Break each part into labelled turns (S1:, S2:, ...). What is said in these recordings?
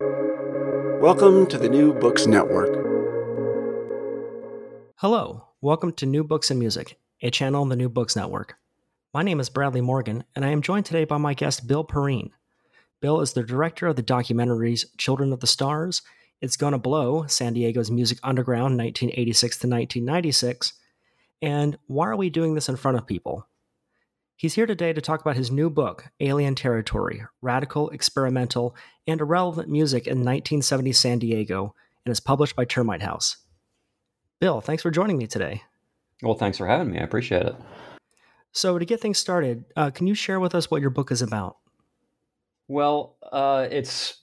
S1: Welcome to the New Books Network.
S2: Hello, welcome to New Books and Music, a channel on the New Books Network. My name is Bradley Morgan, and I am joined today by my guest Bill Perrine. Bill is the director of the documentaries Children of the Stars, It's Gonna Blow, San Diego's Music Underground 1986 to 1996, and Why Are We Doing This in Front of People? He's here today to talk about his new book, Alien Territory Radical, Experimental, and Irrelevant Music in 1970 San Diego, and is published by Termite House. Bill, thanks for joining me today.
S3: Well, thanks for having me. I appreciate it.
S2: So, to get things started, uh, can you share with us what your book is about?
S3: Well, uh, it's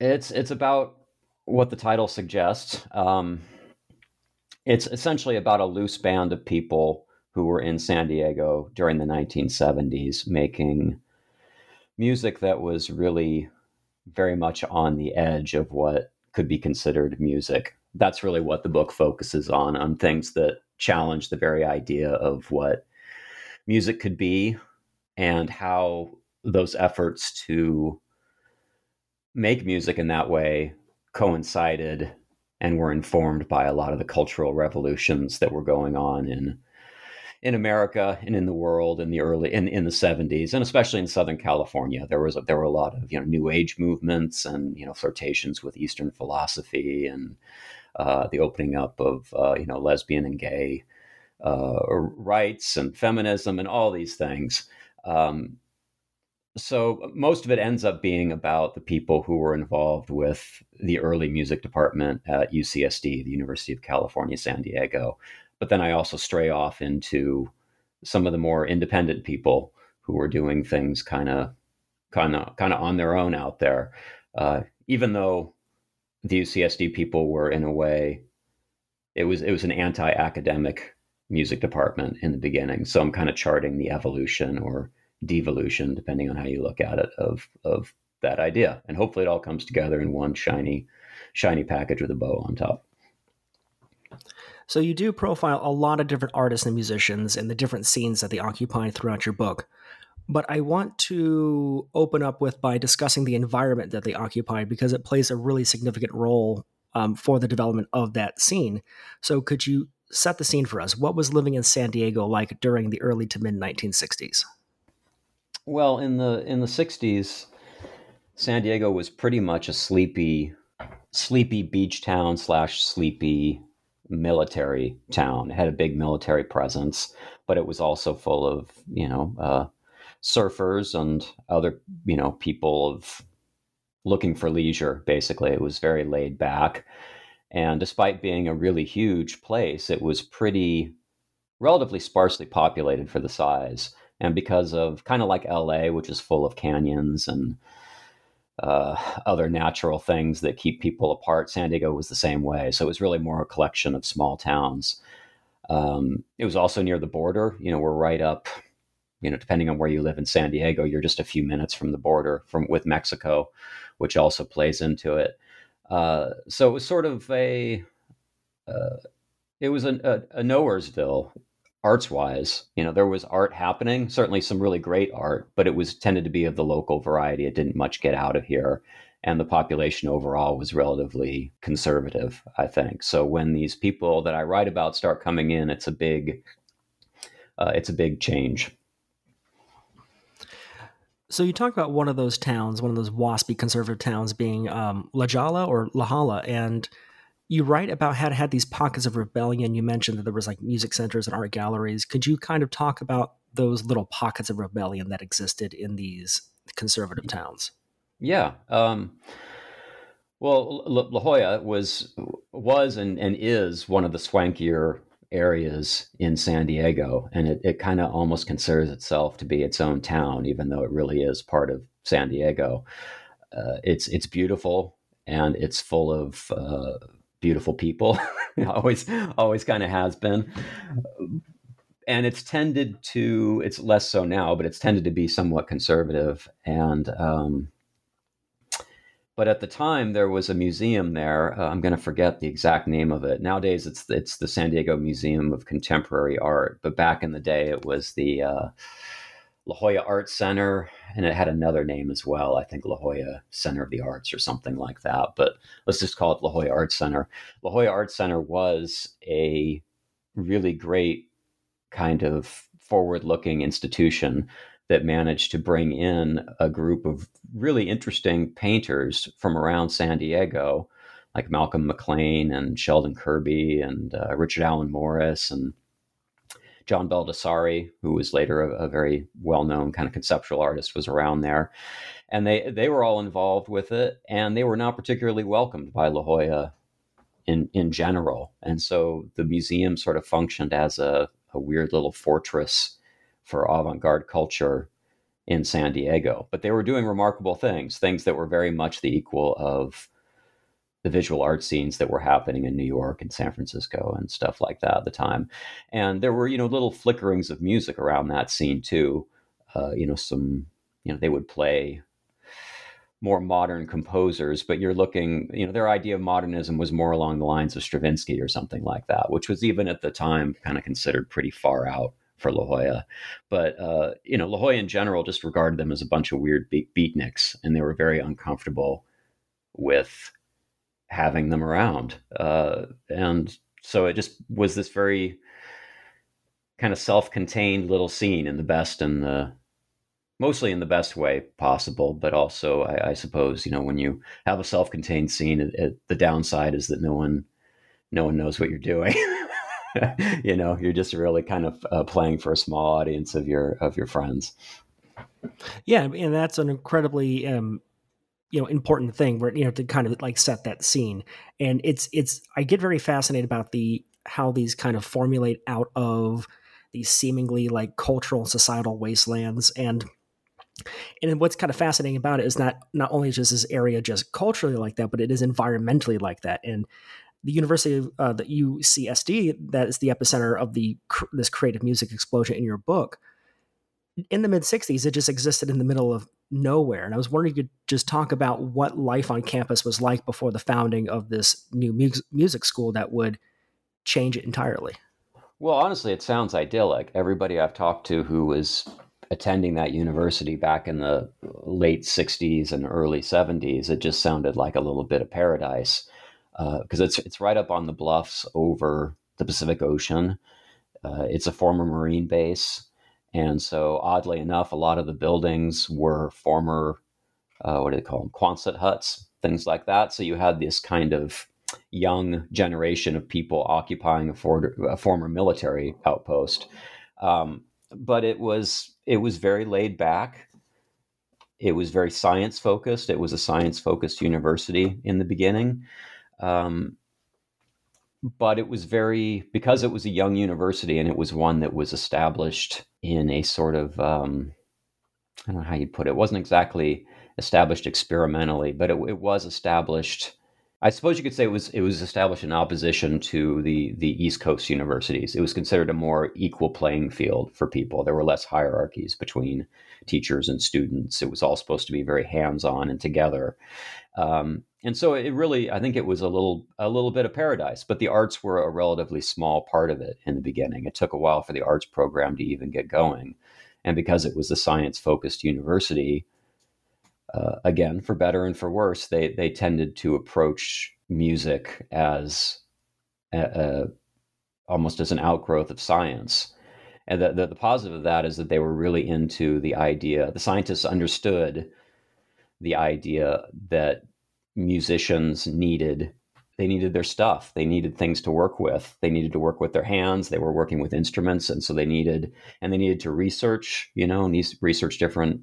S3: it's it's about what the title suggests. Um, it's essentially about a loose band of people who were in San Diego during the 1970s making music that was really very much on the edge of what could be considered music. That's really what the book focuses on, on things that challenge the very idea of what music could be and how those efforts to make music in that way coincided and were informed by a lot of the cultural revolutions that were going on in in America and in the world in the early in, in the 70s and especially in Southern California there was a, there were a lot of you know new age movements and you know flirtations with Eastern philosophy and uh, the opening up of uh, you know lesbian and gay uh, rights and feminism and all these things. Um, so most of it ends up being about the people who were involved with the early music department at UCSD, the University of California, San Diego, but then I also stray off into some of the more independent people who are doing things kind of kind of kind of on their own out there. Uh, even though the UCSD people were in a way, it was it was an anti-academic music department in the beginning. So I'm kind of charting the evolution or devolution, depending on how you look at it, of of that idea. And hopefully it all comes together in one shiny, shiny package with a bow on top.
S2: So you do profile a lot of different artists and musicians and the different scenes that they occupy throughout your book. But I want to open up with by discussing the environment that they occupy because it plays a really significant role um, for the development of that scene. So could you set the scene for us? What was living in San Diego like during the early to mid 1960s?
S3: Well, in the in the 60s, San Diego was pretty much a sleepy, sleepy beach town slash sleepy military town. It had a big military presence, but it was also full of you know uh, surfers and other you know people of looking for leisure. Basically, it was very laid back, and despite being a really huge place, it was pretty relatively sparsely populated for the size. And because of kind of like LA, which is full of canyons and uh, other natural things that keep people apart. San Diego was the same way. So it was really more a collection of small towns. Um, it was also near the border. You know, we're right up, you know, depending on where you live in San Diego, you're just a few minutes from the border from with Mexico, which also plays into it. Uh, so it was sort of a, uh, it was a, a, a Nowheresville arts wise you know there was art happening certainly some really great art but it was tended to be of the local variety. It didn't much get out of here and the population overall was relatively conservative i think. So when these people that i write about start coming in it's a big uh, it's a big change.
S2: So you talk about one of those towns one of those waspy conservative towns being um, la Jolla or la Jolla and you write about how it had these pockets of rebellion. You mentioned that there was like music centers and art galleries. Could you kind of talk about those little pockets of rebellion that existed in these conservative towns?
S3: Yeah. Um, well, La, La Jolla was was and, and is one of the swankier areas in San Diego, and it, it kind of almost considers itself to be its own town, even though it really is part of San Diego. Uh, it's it's beautiful and it's full of uh, beautiful people. always, always kind of has been. And it's tended to, it's less so now, but it's tended to be somewhat conservative. And, um, but at the time there was a museum there. Uh, I'm going to forget the exact name of it. Nowadays it's it's the San Diego Museum of Contemporary Art, but back in the day it was the uh, La Jolla Art Center, and it had another name as well. I think La Jolla Center of the Arts or something like that. But let's just call it La Jolla Art Center. La Jolla Art Center was a really great kind of forward-looking institution that managed to bring in a group of really interesting painters from around San Diego, like Malcolm McClain and Sheldon Kirby and uh, Richard Allen Morris and John Baldessari, who was later a, a very well-known kind of conceptual artist, was around there, and they they were all involved with it, and they were not particularly welcomed by La Jolla in in general, and so the museum sort of functioned as a, a weird little fortress for avant-garde culture in San Diego. But they were doing remarkable things, things that were very much the equal of the visual art scenes that were happening in New York and San Francisco and stuff like that at the time. And there were, you know, little flickerings of music around that scene too. Uh, you know, some, you know, they would play more modern composers, but you're looking, you know, their idea of modernism was more along the lines of Stravinsky or something like that, which was even at the time kind of considered pretty far out for La Jolla. But, uh, you know, La Jolla in general just regarded them as a bunch of weird beat- beatniks, and they were very uncomfortable with having them around. Uh, and so it just was this very kind of self-contained little scene in the best and the mostly in the best way possible, but also I, I suppose you know when you have a self-contained scene, it, it, the downside is that no one no one knows what you're doing. you know, you're just really kind of uh, playing for a small audience of your of your friends.
S2: Yeah, and that's an incredibly um, you know important thing where you know to kind of like set that scene. And it's it's i get very fascinated about the how these kind of formulate out of these seemingly like cultural and societal wastelands. And and what's kind of fascinating about it is not not only is this area just culturally like that but it is environmentally like that. And the university of uh, the ucsd that is the epicenter of the this creative music explosion in your book in the mid 60s it just existed in the middle of nowhere. And I was wondering if you could just talk about what life on campus was like before the founding of this new mu- music school that would change it entirely.
S3: Well, honestly, it sounds idyllic. Everybody I've talked to who was attending that university back in the late 60s and early 70s, it just sounded like a little bit of paradise because uh, it's it's right up on the bluffs over the Pacific Ocean. Uh, it's a former Marine base. And so, oddly enough, a lot of the buildings were former, uh, what do they call them, Quonset huts, things like that. So you had this kind of young generation of people occupying a, for, a former military outpost. Um, but it was it was very laid back. It was very science focused. It was a science focused university in the beginning. Um, but it was very because it was a young university and it was one that was established in a sort of um, I don't know how you put it. It wasn't exactly established experimentally, but it, it, was established. I suppose you could say it was it was established in opposition to the the East Coast universities. It was considered a more equal playing field for people. There were less hierarchies between teachers and students. It was all supposed to be very hands on and together. Um, and so it really i think it was a little a little bit of paradise but the arts were a relatively small part of it in the beginning. It took a while for the arts program to even get going. And because it was a science focused university uh, again for better and for worse they they tended to approach music as a, a, almost as an outgrowth of science. And the, the, the positive of that is that they were really into the idea the scientists understood the idea that musicians needed they needed their stuff. They needed things to work with. They needed to work with their hands. They were working with instruments and so they needed and they needed to research you know and research different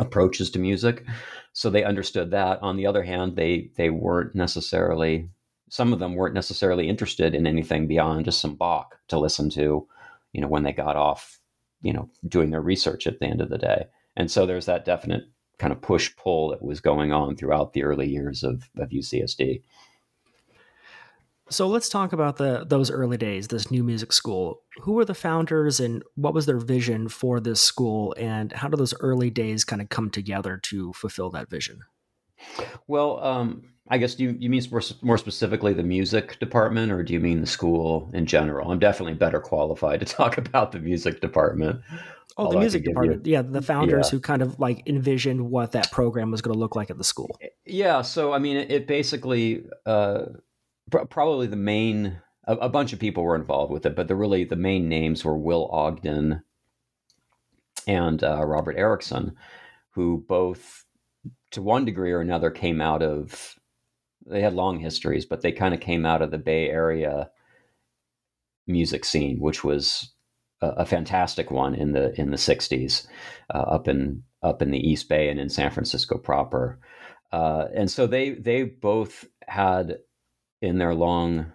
S3: approaches to music. So they understood that. On the other hand they they weren't necessarily some of them weren't necessarily interested in anything beyond just some bach to listen to you know when they got off you know doing their research at the end of the day. And so there's that definite kind of push pull that was going on throughout the early years of, of UCSD.
S2: So let's talk about the those early days, this new music school. Who were the founders and what was their vision for this school and how did those early days kind of come together to fulfill that vision?
S3: Well, um, I guess you you mean more, more specifically the music department, or do you mean the school in general? I'm definitely better qualified to talk about the music department.
S2: Oh, the music department. You. Yeah, the founders yeah. who kind of like envisioned what that program was going to look like at the school.
S3: Yeah, so I mean, it, it basically uh, pr- probably the main a, a, bunch of people were involved with it, but the really the main names were Will Ogden and uh, Robert Erickson, who both to one degree or another came out of they had long histories, but they kind of came out of the Bay Area music scene, which was a, fantastic one in the in the '60s, uh, up in up in the East Bay and in San Francisco proper. Uh, and so they they both had in their long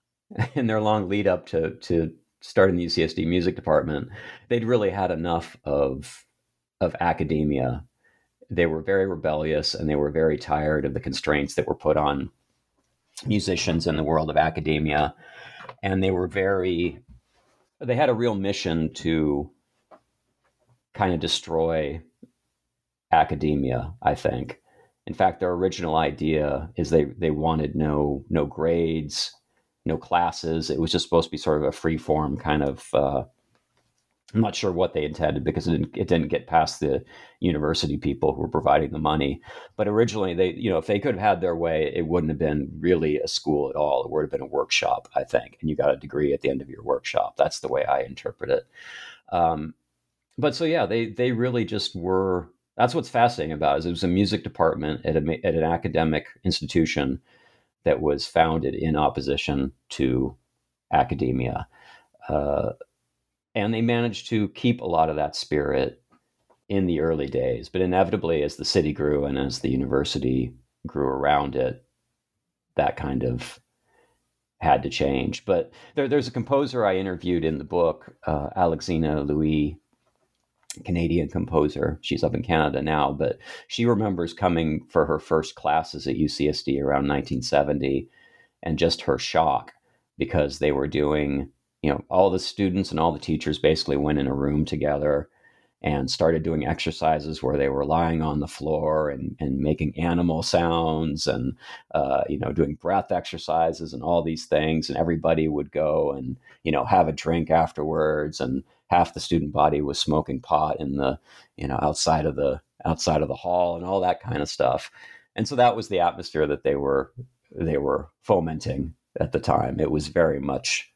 S3: in their long lead up to to starting the UCSD music department, they'd really had enough of of academia they were very rebellious and they were very tired of the constraints that were put on musicians in the world of academia. And they were very, they had a real mission to kind of destroy academia, I think. In fact, their original idea is they, they wanted no, no grades, no classes. It was just supposed to be sort of a free form kind of uh, I'm not sure what they intended because it didn't, it didn't get past the university people who were providing the money. But originally, they, you know, if they could have had their way, it wouldn't have been really a school at all. It would have been a workshop, I think. And you got a degree at the end of your workshop. That's the way I interpret it. Um, but so yeah, they they really just were. That's what's fascinating about it. Is it was a music department at a, at an academic institution that was founded in opposition to academia. Uh, and they managed to keep a lot of that spirit in the early days. But inevitably, as the city grew and as the university grew around it, that kind of had to change. But there, there's a composer I interviewed in the book, uh, Alexina Louie, Canadian composer. She's up in Canada now, but she remembers coming for her first classes at UCSD around 1970 and just her shock because they were doing you know, all the students and all the teachers basically went in a room together and started doing exercises where they were lying on the floor and, and making animal sounds and uh, you know doing breath exercises and all these things. And everybody would go and you know have a drink afterwards. And half the student body was smoking pot in the you know outside of the outside of the hall and all that kind of stuff. And so that was the atmosphere that they were they were fomenting at the time. It was very much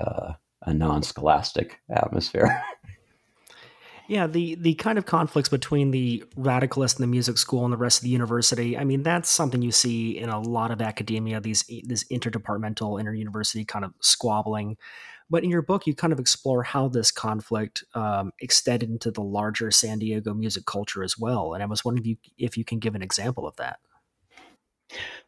S3: uh, a non-scholastic atmosphere.
S2: yeah, the the kind of conflicts between the radicalists in the music school and the rest of the university. I mean, that's something you see in a lot of academia. These this interdepartmental, inter-university kind of squabbling. But in your book, you kind of explore how this conflict um, extended into the larger San Diego music culture as well. And I was wondering if you, if you can give an example of that.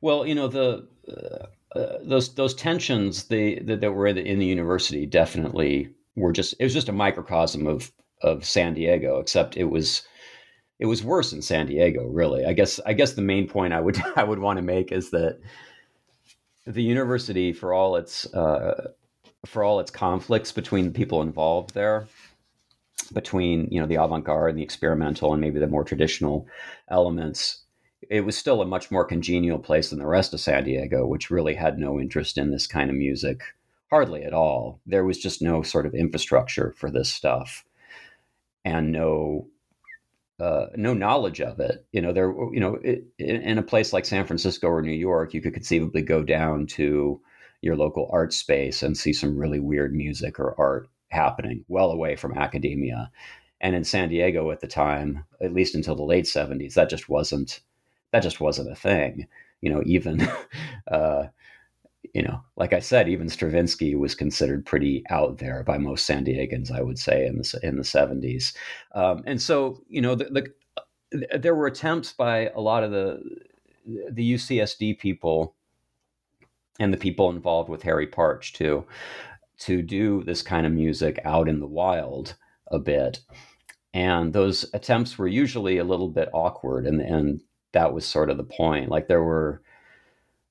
S3: Well, you know the. Uh, uh, those those tensions that, that were in the, in the university definitely were just it was just a microcosm of of San Diego, except it was it was worse in San Diego. Really, I guess I guess the main point I would I would want to make is that the university, for all its uh, for all its conflicts between the people involved there, between you know the avant garde and the experimental and maybe the more traditional elements, it was still a much more congenial place than the rest of San Diego, which really had no interest in this kind of music, hardly at all. There was just no sort of infrastructure for this stuff, and no uh, no knowledge of it. You know, there you know it, in a place like San Francisco or New York, you could conceivably go down to your local art space and see some really weird music or art happening, well away from academia. And in San Diego at the time, at least until the late 70s, that just wasn't that just wasn't a thing. You know, even, uh, you know, like I said, even Stravinsky was considered pretty out there by most San Diegans, I would say, in the in the seventies. Um, and so, you know, the, the, there were attempts by a lot of the the UCSD people and the people involved with Harry Partch too to do this kind of music out in the wild a bit and those attempts were usually a little bit awkward, and and that was sort of the point. Like there were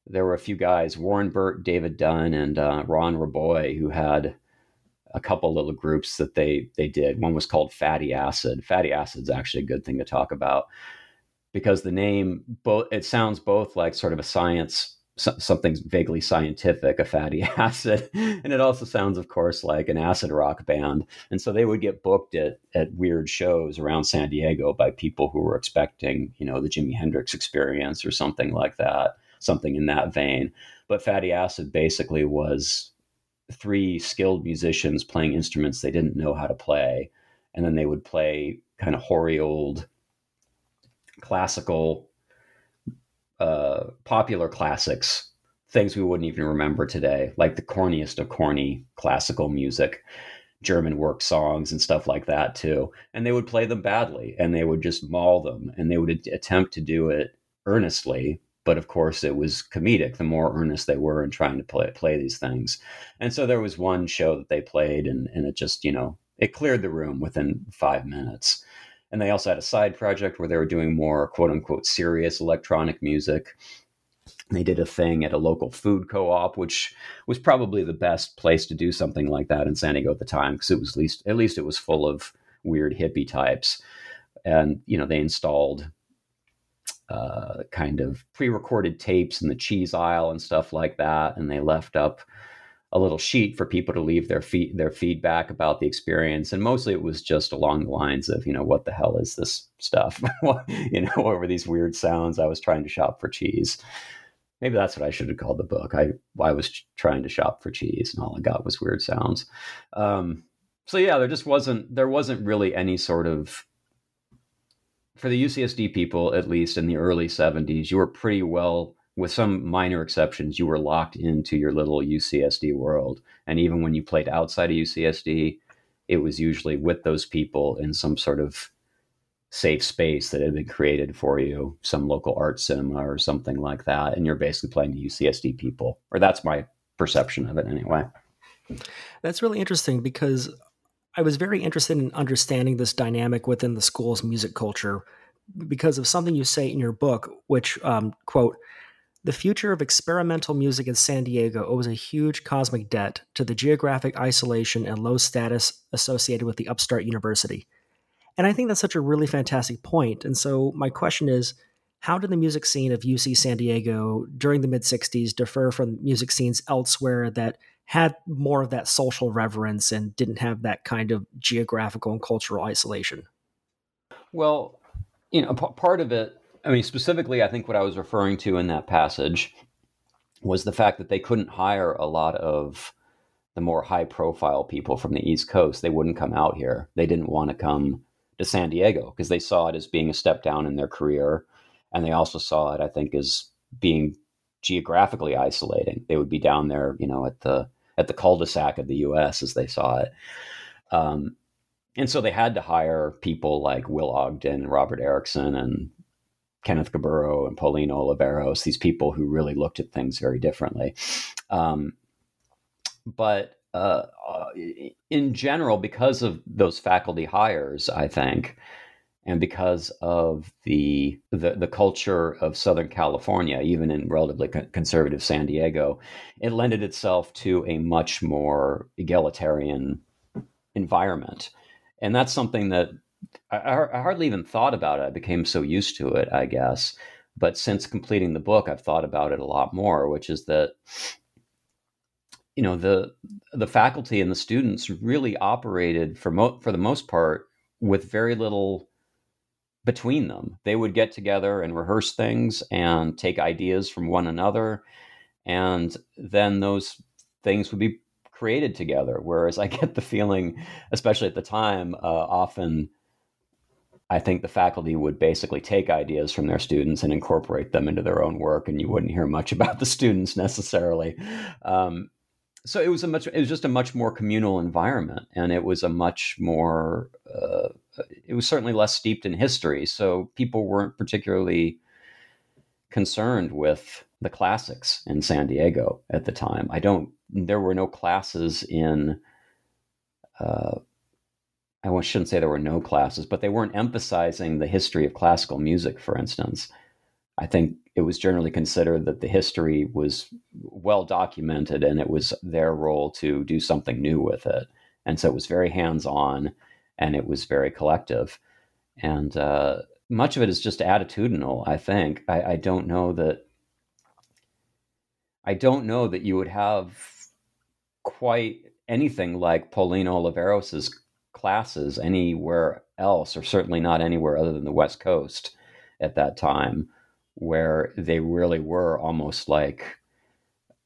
S3: there were a few guys, Warren Burt, David Dunn, and uh, Ron Robboy, who had a couple little groups that they they did. One was called Fatty Acid. Fatty Acid's actually a good thing to talk about because the name both it sounds both like sort of a science something vaguely scientific, a fatty acid, and it also sounds, of course, like an acid rock band. And so they would get booked at at weird shows around San Diego by people who were expecting, you know, the Jimi Hendrix experience or something like that, something in that vein. But fatty acid basically was three skilled musicians playing instruments they didn't know how to play. And then they would play kind of hoary old classical, uh, popular classics, things we wouldn't even remember today, like the corniest of corny classical music. German work songs and stuff like that too. And they would play them badly and they would just maul them and they would attempt to do it earnestly but of course it was comedic the more earnest they were in trying to play play these things and so there was one show that they played and and it just you know it cleared the room within five minutes and they also had a side project where they were doing more quote unquote serious electronic music. They did a thing at a local food co-op which was probably the best place to do something like that in san diego at the time because it was least at least it was full of weird hippie types. And you know they installed uh, kind of pre-recorded tapes in the cheese aisle and stuff like that, and they left up a little sheet for people to leave their feed, their feedback about the experience, and mostly it was just along the lines of, you know, what the hell is this stuff? you know, what were these weird sounds? I was trying to shop for cheese. Maybe that's what I should have called the book. I I was trying to shop for cheese, and all I got was weird sounds. Um, so yeah, there just wasn't there wasn't really any sort of for the UCSD people, at least in the early 70s, you were pretty well, with some minor exceptions, you were locked into your little UCSD world. And even when you played outside of UCSD, it was usually with those people in some sort of safe space that had been created for you, some local art cinema or something like that. And you're basically playing to UCSD people, or that's my perception of it anyway.
S2: That's really interesting because I was very interested in understanding this dynamic within the school's music culture because of something you say in your book, which, um, quote, the future of experimental music in San Diego owes a huge cosmic debt to the geographic isolation and low status associated with the upstart university. And I think that's such a really fantastic point. And so, my question is how did the music scene of UC San Diego during the mid 60s differ from music scenes elsewhere that had more of that social reverence and didn't have that kind of geographical and cultural isolation.
S3: Well, you know, p- part of it, I mean, specifically, I think what I was referring to in that passage was the fact that they couldn't hire a lot of the more high profile people from the East Coast. They wouldn't come out here. They didn't want to come to San Diego because they saw it as being a step down in their career. And they also saw it, I think, as being geographically isolating. They would be down there, you know, at the at the cul-de-sac of the U.S. as they saw it. Um, and so they had to hire people like Will Ogden, and Robert Erickson, and Kenneth Gaburo and Pauline Oliveros, these people who really looked at things very differently. Um, but uh, in general, because of those faculty hires, I think, and because of the, the, the culture of Southern California, even in relatively conservative San Diego, it lended itself to a much more egalitarian environment, and that's something that I, I hardly even thought about it. I became so used to it, I guess. But since completing the book, I've thought about it a lot more, which is that you know the the faculty and the students really operated for mo- for the most part with very little between them. They would get together and rehearse things and take ideas from one another. And then those things would be created together. Whereas I get the feeling, especially at the time, uh, often I think the faculty would basically take ideas from their students and incorporate them into their own work, and you wouldn't hear much about the students necessarily. Um, so it was a much, it was just a much more communal environment, and it was a much more uh, it was certainly less steeped in history, so people weren't particularly concerned with the classics in San Diego at the time. I don't. There were no classes in uh, I shouldn't say there were no classes, but they weren't emphasizing the history of classical music, for instance. I think it was generally considered that the history was well documented and it was their role to do something new with it. And so it was very hands on and it was very collective. And uh, much of it is just attitudinal, I think. I, I don't know that. I don't know that you would have quite anything like Pauline Oliveros's classes anywhere else, or certainly not anywhere other than the West Coast at that time where they really were almost like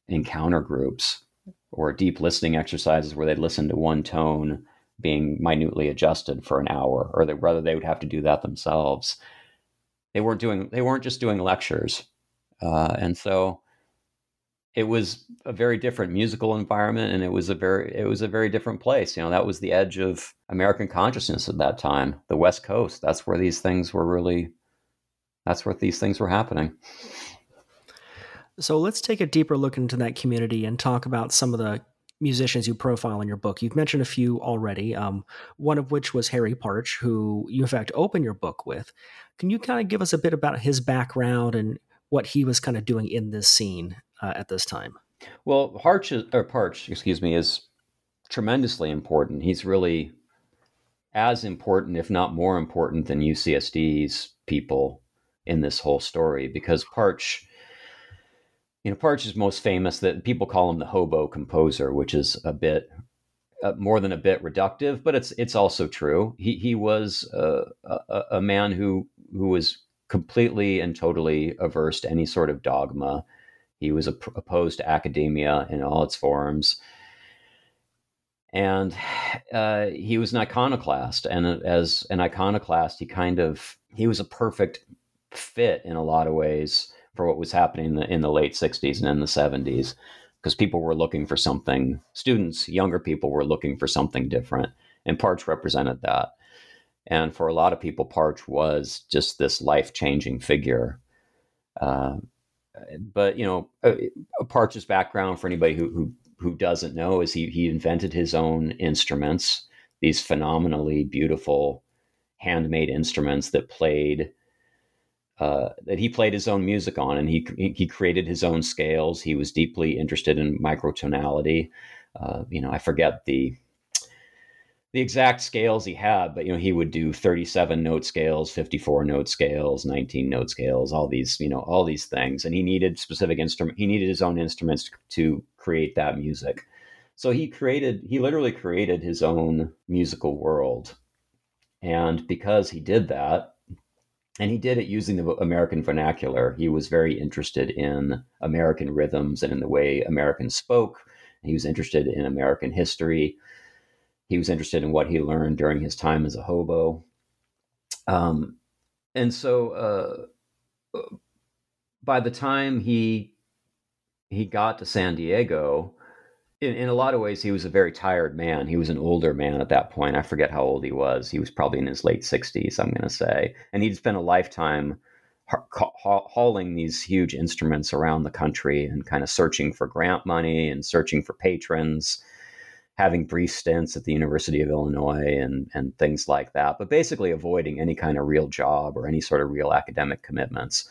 S3: encounter groups or deep listening exercises where they'd listen to one tone being minutely adjusted for an hour or that rather they would have to do that themselves. They weren't doing they weren't just doing lectures. Uh, and so it was a very different musical environment and it was a very it was a very different place you know that was the edge of american consciousness at that time the west coast that's where these things were really that's where these things were happening.
S2: So let's take a deeper look into that community and talk about some of the musicians you profile in your book. You've mentioned a few already, um, one of which was Harry Partch, who you in fact open your book with. Can you kind of give us a bit about his background and what he was kind of doing in this scene uh, at this time?
S3: Well, Partch, is, or Partch, excuse me, is tremendously important. He's really as important, if not more important, than UCSD's people in this whole story because Partch, you know, Partch is most famous that people call him the hobo composer, which is a bit uh, more than a bit reductive, but it's it's also true. He he was uh, a, a man who who was completely and totally averse to any sort of dogma. He was op- opposed to academia in all its forms. And uh, he was an iconoclast. And as an iconoclast, he kind of, he was a perfect fit in a lot of ways for what was happening in the, in the late 60s and in the 70s because people were looking for something students younger people were looking for something different and Partch represented that and for a lot of people Partch was just this life-changing figure uh, but you know Partch's background for anybody who, who who doesn't know is he he invented his own instruments these phenomenally beautiful handmade instruments that played uh, that he played his own music on, and he he created his own scales. He was deeply interested in microtonality. Uh, you know, I forget the the exact scales he had, but you know, he would do 37 note scales, 54 note scales, 19 note scales, all these, you know, all these things. And he needed specific instrument. He needed his own instruments to create that music. So he created, he literally created his own musical world. And because he did that, and he did it using the American vernacular. He was very interested in American rhythms and in the way Americans spoke. He was interested in American history. He was interested in what he learned during his time as a hobo. Um, and so, uh, by the time he he got to San Diego, in, in a lot of ways, he was a very tired man. He was an older man at that point. I forget how old he was. He was probably in his late 60s, I'm going to say. And he'd spent a lifetime hauling these huge instruments around the country and kind of searching for grant money and searching for patrons, having brief stints at the University of Illinois and, and things like that, but basically avoiding any kind of real job or any sort of real academic commitments.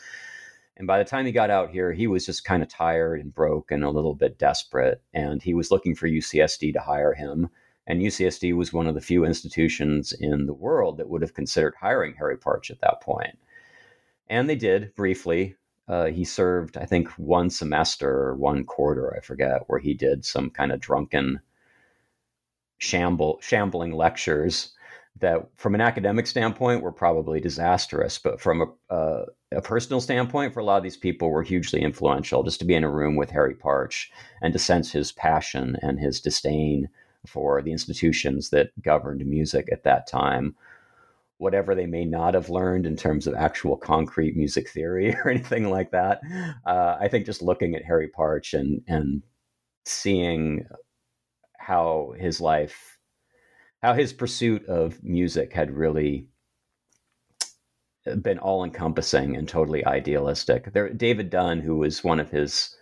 S3: And by the time he got out here, he was just kind of tired and broke and a little bit desperate. And he was looking for UCSD to hire him. And UCSD was one of the few institutions in the world that would have considered hiring Harry Partch at that point. And they did briefly. Uh, he served, I think, one semester or one quarter, I forget, where he did some kind of drunken shamble, shambling lectures that from an academic standpoint were probably disastrous, but from a, a, personal standpoint, for a lot of these people, were hugely influential. Just to be in a room with Harry Partch and to sense his passion and his disdain for the institutions that governed music at that time, whatever they may not have learned in terms of actual concrete music theory or anything like that. Uh, I think just looking at Harry Partch and and seeing how his life how his pursuit of music had really been all encompassing and totally idealistic. There, David Dunn, who was one of his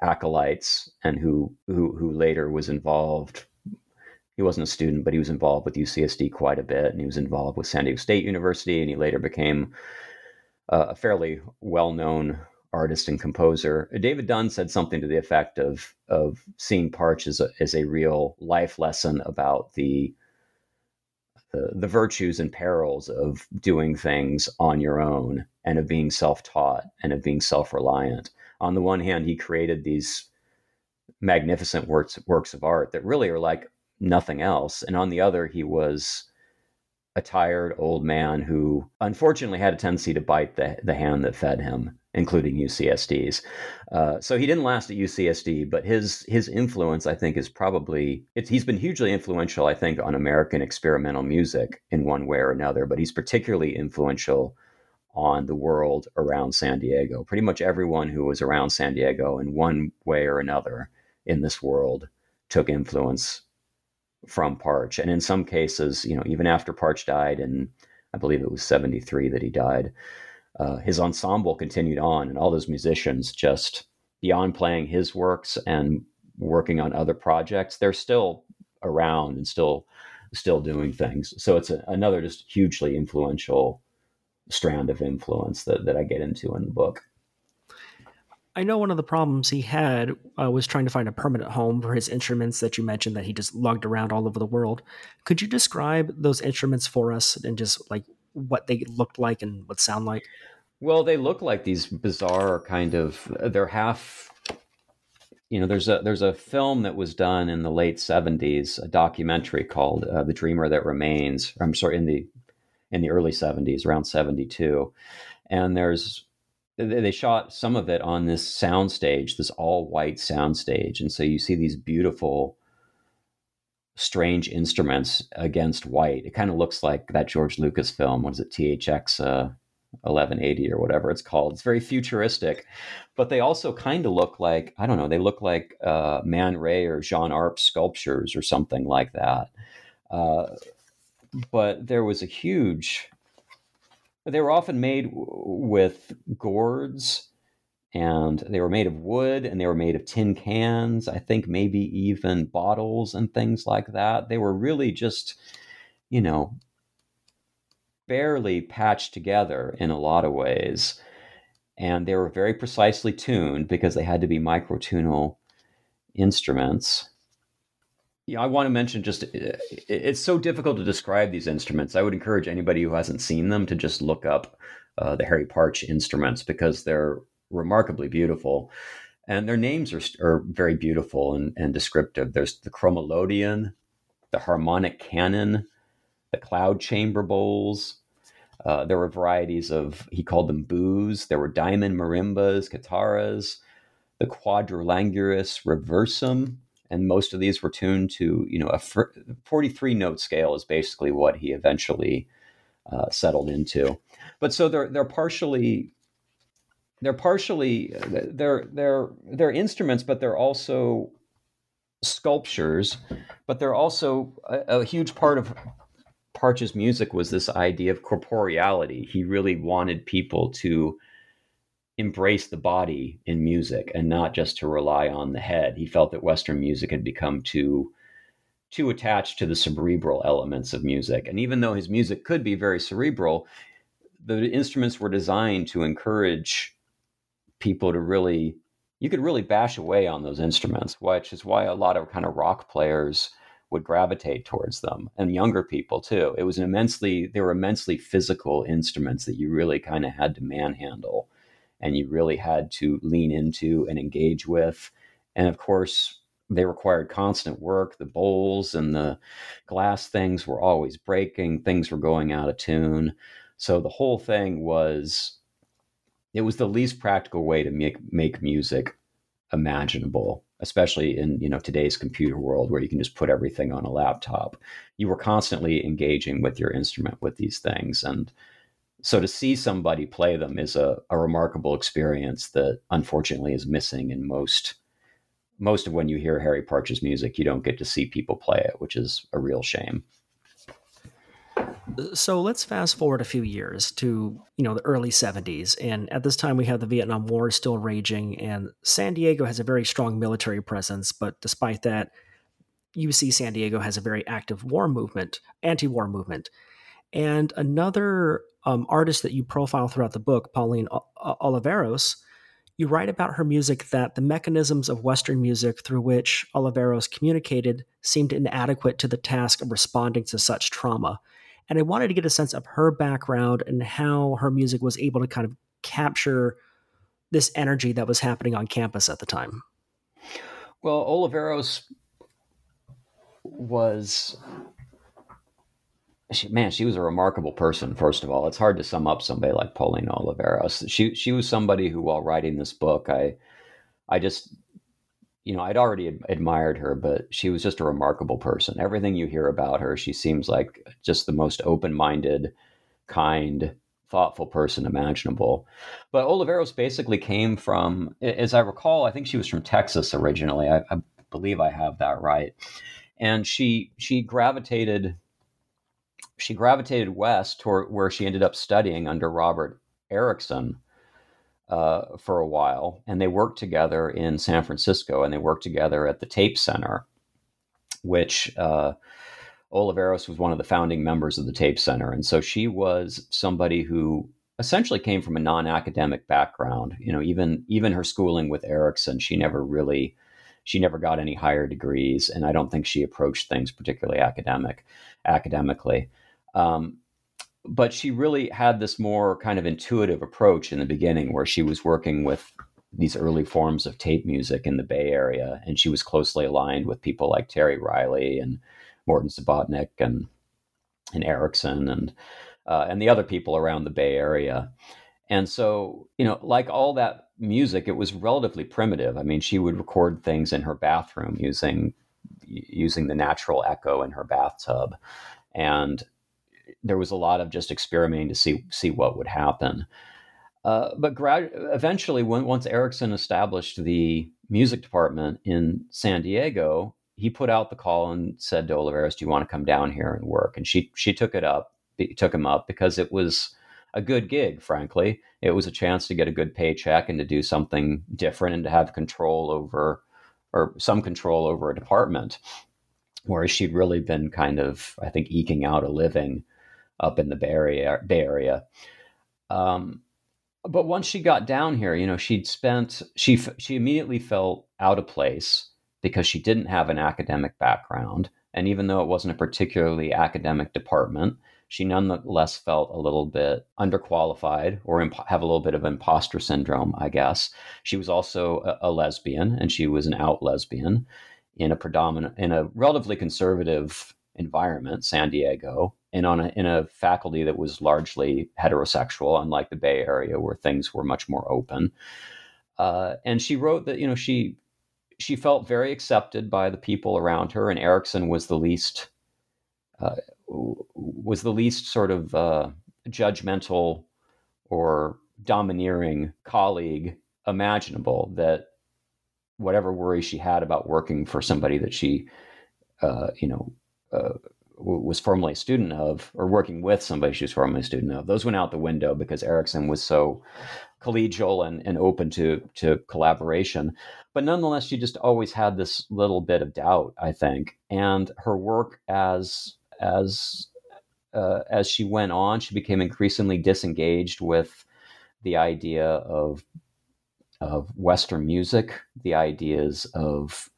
S3: acolytes and who who who later was involved he wasn't a student, but he was involved with UCSD quite a bit, and he was involved with San Diego State University, and he later became a fairly well-known artist and composer. David Dunn said something to the effect of of seeing Partch as a, as a real life lesson about the, the the virtues and perils of doing things on your own and of being self-taught and of being self-reliant. On the one hand, he created these magnificent works works of art that really are like nothing else, and on the other, he was a tired old man who unfortunately had a tendency to bite the, the hand that fed him, including UCSD's. Uh, so he didn't last at UCSD, but his his influence, I think, is probably he's been hugely influential, I think, on American experimental music in one way or another. But he's particularly influential on the world around San Diego. Pretty much everyone who was around San Diego in one way or another in this world took influence from Partch. And in some cases, you know, even after Partch died, and I believe it was 73 that he died, uh, his ensemble continued on, and all those musicians just beyond playing his works and working on other projects, they're still around and still still doing things. So it's a, another just hugely influential strand of influence that, that I get into in the book.
S2: I know one of the problems he had uh, was trying to find a permanent home for his instruments that you mentioned that he just lugged around all over the world. Could you describe those instruments for us and just like what they looked like and what sound like?
S3: Well, they look like these bizarre kind of they're half you know there's a there's a film that was done in the late 70s a documentary called uh, the dreamer that remains i'm sorry in the in the early 70s around 72 and there's they shot some of it on this soundstage, this all white soundstage. And so you see these beautiful, strange instruments against white. It kind of looks like that George Lucas film. What is it? THX uh, 1180 or whatever it's called. It's very futuristic, but they also kind of look like, I don't know, they look like uh, Man Ray or Jean Arp sculptures or something like that. Uh, but there was a huge they were often made with gourds and they were made of wood and they were made of tin cans i think maybe even bottles and things like that. They were really just you know barely patched together in a lot of ways. And they were very precisely tuned because they had to be microtonal instruments. Yeah, I want to mention just it's so difficult to describe these instruments. I would encourage anybody who hasn't seen them to just look up uh, the Harry Parch instruments because they're remarkably beautiful, and their names are are very beautiful and, and descriptive. There's the chromelodeon, the harmonic canon, the cloud chamber bowls. Uh, there were varieties of he called them boos. There were diamond marimbas, kitharas, the quadrangularis reversum and most of these were tuned to you know a 43 note scale is basically what he eventually uh, settled into but so they're they're partially they're partially they're they're they're instruments but they're also sculptures but they're also a, a huge part of Partch's music was this idea of corporeality he really wanted people to embrace the body in music and not just to rely on the head. He felt that Western music had become too too attached to the cerebral elements of music. And even though his music could be very cerebral, the instruments were designed to encourage people to really you could really bash away on those instruments, which is why a lot of kind of rock players would gravitate towards them and younger people too. It was an immensely they were immensely physical instruments that you really kind of had to manhandle and you really had to lean into and engage with. And of course, they required constant work. The bowls and the glass things were always breaking, things were going out of tune. So the whole thing was it was the least practical way to make make music imaginable especially in you know today's computer world where you can just put everything on a laptop you were constantly engaging with your instrument with these things and so to see somebody play them is a, a remarkable experience that unfortunately is missing in most most of when you hear Harry Partch's music, you don't get to see people play it, which is a real shame.
S2: So let's fast forward a few years to you know the early 70s, and at this time we have the Vietnam War still raging, and San Diego has a very strong military presence. But despite that, UC San Diego has a very active war movement, anti-war movement, and another um, artist that you profile throughout the book, Pauline Oliveros, you write about her music that the mechanisms of Western music through which Oliveros communicated seemed inadequate to the task of responding to such trauma. And I wanted to get a sense of her background and how her music was able to kind of capture this energy that was happening on campus at the time.
S3: Well, Oliveros was she, man, she was a remarkable person. First of all, it's hard to sum up somebody like Pauline Oliveros. She she was somebody who, while writing this book, I I just you know I'd already ad- admired her, but she was just a remarkable person. Everything you hear about her, she seems like just the most open minded, kind, thoughtful person imaginable. But Oliveros basically came from, as I recall, I think she was from Texas originally. I, I believe I have that right, and she she gravitated she gravitated west toward where she ended up studying under Robert Erickson uh, for a while, and they worked together in San Francisco, and they worked together at the Tape Center, which uh, Oliveros was one of the founding members of the Tape Center, and so she was somebody who essentially came from a non-academic background. You know, even even her schooling with Erickson, she never really she never got any higher degrees, and I don't think she approached things particularly academic academically. Um, but she really had this more kind of intuitive approach in the beginning where she was working with these early forms of tape music in the Bay Area. And she was closely aligned with people like Terry Riley and Morton Subotnick and, and Erickson and, uh, and the other people around the Bay Area. And so, you know, like all that music, it was relatively primitive. I mean, she would record things in her bathroom using using the natural echo in her bathtub. And there was a lot of just experimenting to see see what would happen. Uh, but grad- eventually, when, once Erickson established the music department in San Diego, he put out the call and said to Oliveros, "Do you want to come down here and work?" And she she took it up, took him up because it was a good gig. Frankly, it was a chance to get a good paycheck and to do something different and to have control over, or some control over a department, whereas she'd really been kind of, I think, eking out a living up in the Bay Area. Bay Area. Um, but once she got down here, you know, she'd spent she she immediately felt out of place because she didn't have an academic background, and even though it wasn't a particularly academic department, she nonetheless felt a little bit underqualified or imp- have a little bit of imposter syndrome, I guess. She was also a, a lesbian, and she was an out lesbian in a predominant in a relatively conservative environment, San Diego, and on a, in a faculty that was largely heterosexual, unlike the Bay Area where things were much more open. Uh, and she wrote that you know she she felt very accepted by the people around her, and Erickson was the least uh, was the least sort of uh, judgmental or domineering colleague imaginable. That whatever worry she had about working for somebody that she uh, you know uh, was formerly a student of, or working with somebody she was formerly a student of, those went out the window because Erickson was so collegial and, and open to to collaboration. But nonetheless, she just always had this little bit of doubt, I think. And her work as as uh, as she went on, she became increasingly disengaged with the idea of of Western music, the ideas of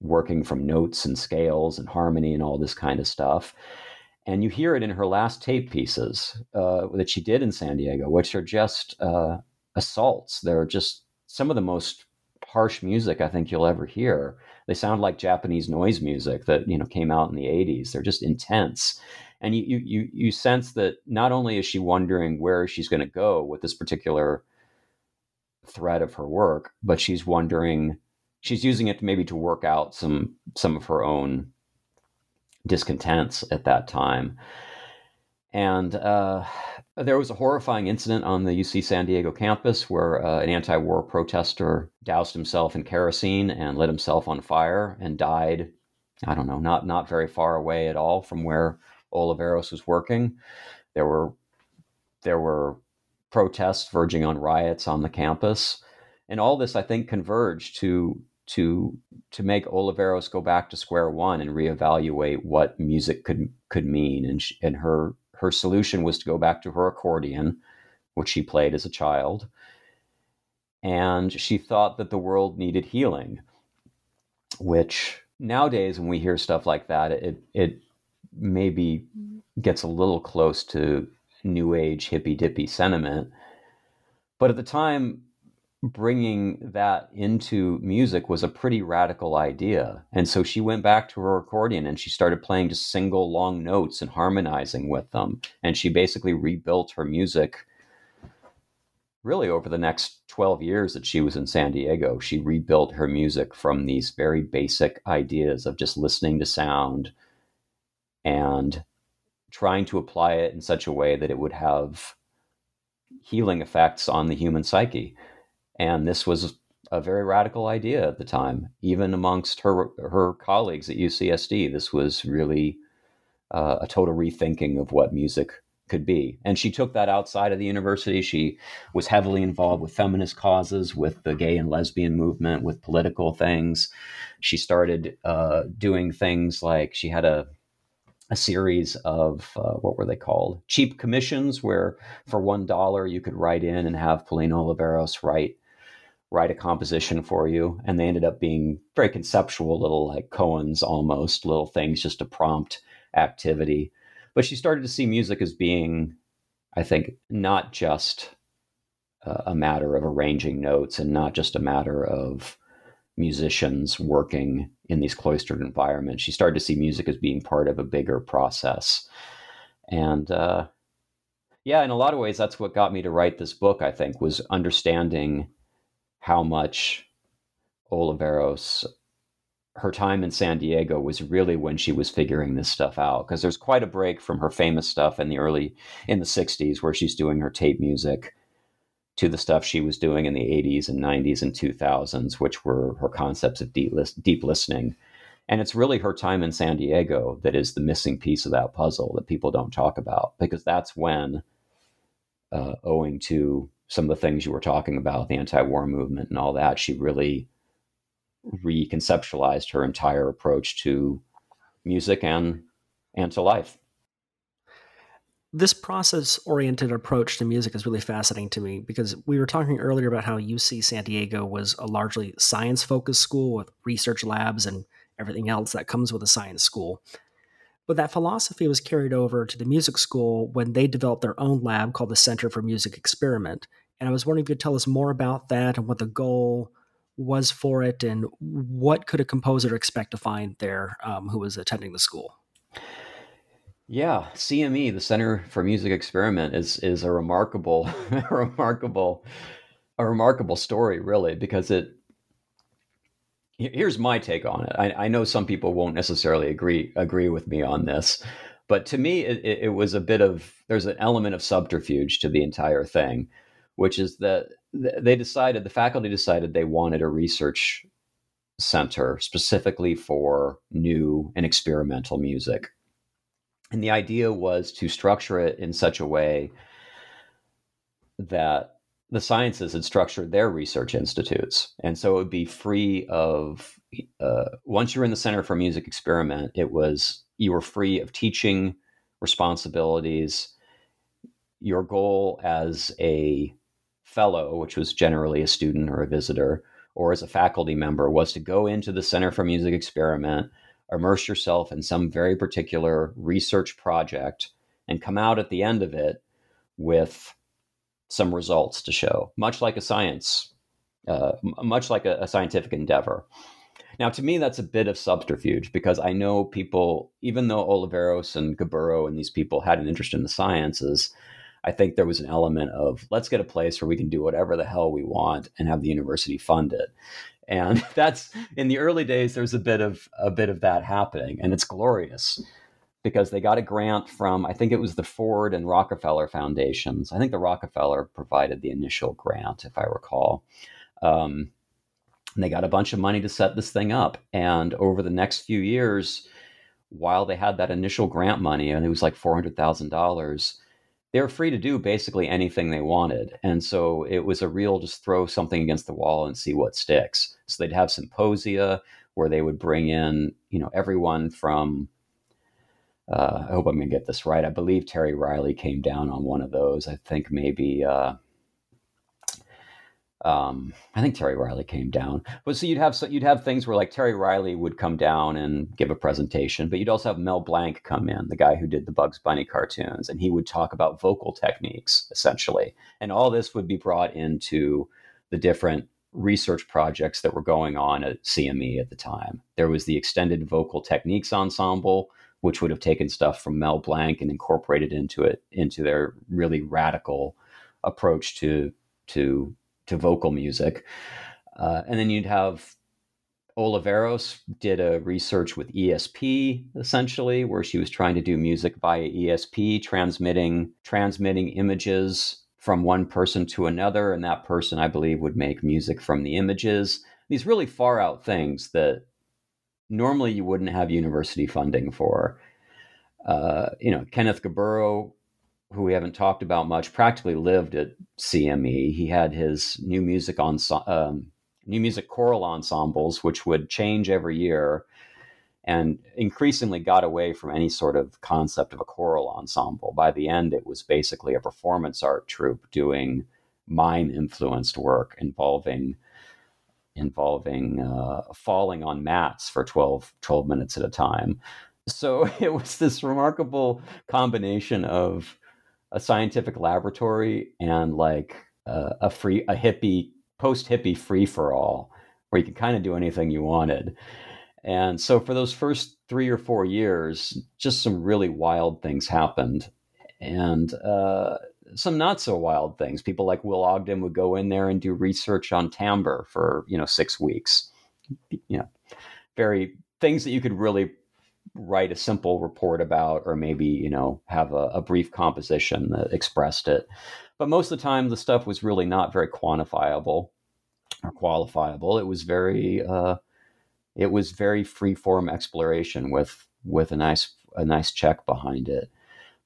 S3: working from notes and scales and harmony and all this kind of stuff. And you hear it in her last tape pieces uh, that she did in San Diego, which are just uh, assaults. They're just some of the most harsh music I think you'll ever hear. They sound like Japanese noise music that you know came out in the '80s. They're just intense, and you you you sense that not only is she wondering where she's going to go with this particular thread of her work, but she's wondering she's using it maybe to work out some some of her own discontents at that time. And uh, there was a horrifying incident on the UC San Diego campus where uh, an anti war protester doused himself in kerosene and lit himself on fire and died. I don't know, not, not very far away at all from where Oliveros was working. There were, there were protests verging on riots on the campus. And all this, I think, converged to to to make Oliveros go back to square one and reevaluate what music could could mean. And she, and her her solution was to go back to her accordion, which she played as a child. And she thought that the world needed healing, which nowadays when we hear stuff like that, it it maybe gets a little close to new age hippy dippy sentiment. But at the time, bringing that into music was a pretty radical idea. And so she went back to her accordion and she started playing just single long notes and harmonizing with them. And she basically rebuilt her music really over the next 12 years that she was in San Diego. She rebuilt her music from these very basic ideas of just listening to sound and trying to apply it in such a way that it would have healing effects on the human psyche. And this was a very radical idea at the time, even amongst her her colleagues at UCSD. This was really uh, a total rethinking of what music could be. And she took that outside of the university. She was heavily involved with feminist causes, with the gay and lesbian movement, with political things. She started uh, doing things like she had a a series of uh, what were they called cheap commissions where for one dollar you could write in and have Pauline Oliveros write write a composition for you. And they ended up being very conceptual, little like koans almost, little things just to prompt activity. But she started to see music as being, I think, not just a matter of arranging notes and not just a matter of musicians working in these cloistered environments. She started to see music as being part of a bigger process. And uh, yeah, in a lot of ways, that's what got me to write this book, I think, was understanding how much Oliveros, her time in San Diego was really when she was figuring this stuff out. Because there's quite a break from her famous stuff in the early, in the 60s, where she's doing her tape music to the stuff she was doing in the 80s and 90s and 2000s, which were her concepts of deep, deep listening. And it's really her time in San Diego that is the missing piece of that puzzle that people don't talk about, because that's when, uh, owing to some of the things you were talking about, the anti-war movement and all that, she really reconceptualized her entire approach to music and and to life.
S2: This process oriented approach to music is really fascinating to me because we were talking earlier about how UC San Diego was a largely science focused school with research labs and everything else that comes with a science school. But that philosophy was carried over to the music school when they developed their own lab called the Center for Music Experiment. And I was wondering if you could tell us more about that and what the goal was for it and what could a composer expect to find there um, who was attending the school.
S3: Yeah, CME, the Center for Music Experiment, is is a remarkable, remarkable, a remarkable story, really, because it. Here's my take on it. I, I know some people won't necessarily agree agree with me on this, but to me, it, it was a bit of there's an element of subterfuge to the entire thing which is that they decided, the faculty decided they wanted a research center specifically for new and experimental music. And the idea was to structure it in such a way that the sciences had structured their research institutes. And so it would be free of, uh, once you're in the Center for Music Experiment, it was, you were free of teaching responsibilities. Your goal as a fellow, which was generally a student or a visitor, or as a faculty member, was to go into the Center for Music Experiment, immerse yourself in some very particular research project, and come out at the end of it with some results to show, much like a science, uh, much like a, a scientific endeavor. Now, to me, that's a bit of subterfuge because I know people, even though Oliveros and Gaburo and these people had an interest in the sciences, I think there was an element of let's get a place where we can do whatever the hell we want and have the university fund it. And that's in the early days there's a bit of a bit of that happening and it's glorious because they got a grant from I think it was the Ford and Rockefeller foundations. I think the Rockefeller provided the initial grant if I recall. Um, and they got a bunch of money to set this thing up and over the next few years while they had that initial grant money and it was like $400,000 they were free to do basically anything they wanted. And so it was a real just throw something against the wall and see what sticks. So they'd have symposia where they would bring in, you know, everyone from uh, I hope I'm going to get this right. I believe Terry Riley came down on one of those. I think maybe uh, um, I think Terry Riley came down. But so you'd have so you'd have things where like Terry Riley would come down and give a presentation, but you'd also have Mel Blanc come in, the guy who did the Bugs Bunny cartoons, and he would talk about vocal techniques essentially. And all this would be brought into the different research projects that were going on at CME at the time. There was the Extended Vocal Techniques Ensemble, which would have taken stuff from Mel Blanc and incorporated into it into their really radical approach to to to vocal music. Uh, and then you'd have Oliveros did a research with ESP essentially, where she was trying to do music via ESP, transmitting transmitting images from one person to another, and that person, I believe, would make music from the images. These really far out things that normally you wouldn't have university funding for. Uh, you know, Kenneth Gaburo who we haven't talked about much, practically lived at CME. He had his new music on um, new music choral ensembles, which would change every year, and increasingly got away from any sort of concept of a choral ensemble. By the end, it was basically a performance art troupe doing mime influenced work involving involving uh, falling on mats for 12, 12 minutes at a time. So it was this remarkable combination of a scientific laboratory and like uh, a free a hippie post hippie free for all where you could kind of do anything you wanted. And so for those first three or four years, just some really wild things happened, and uh, some not so wild things. People like Will Ogden would go in there and do research on timbre for you know six weeks. You know, very things that you could really write a simple report about or maybe you know have a, a, brief composition that expressed it but most of the time the stuff was really not very quantifiable or qualifiable it was very uh, it was very free form exploration with with a nice a nice check behind it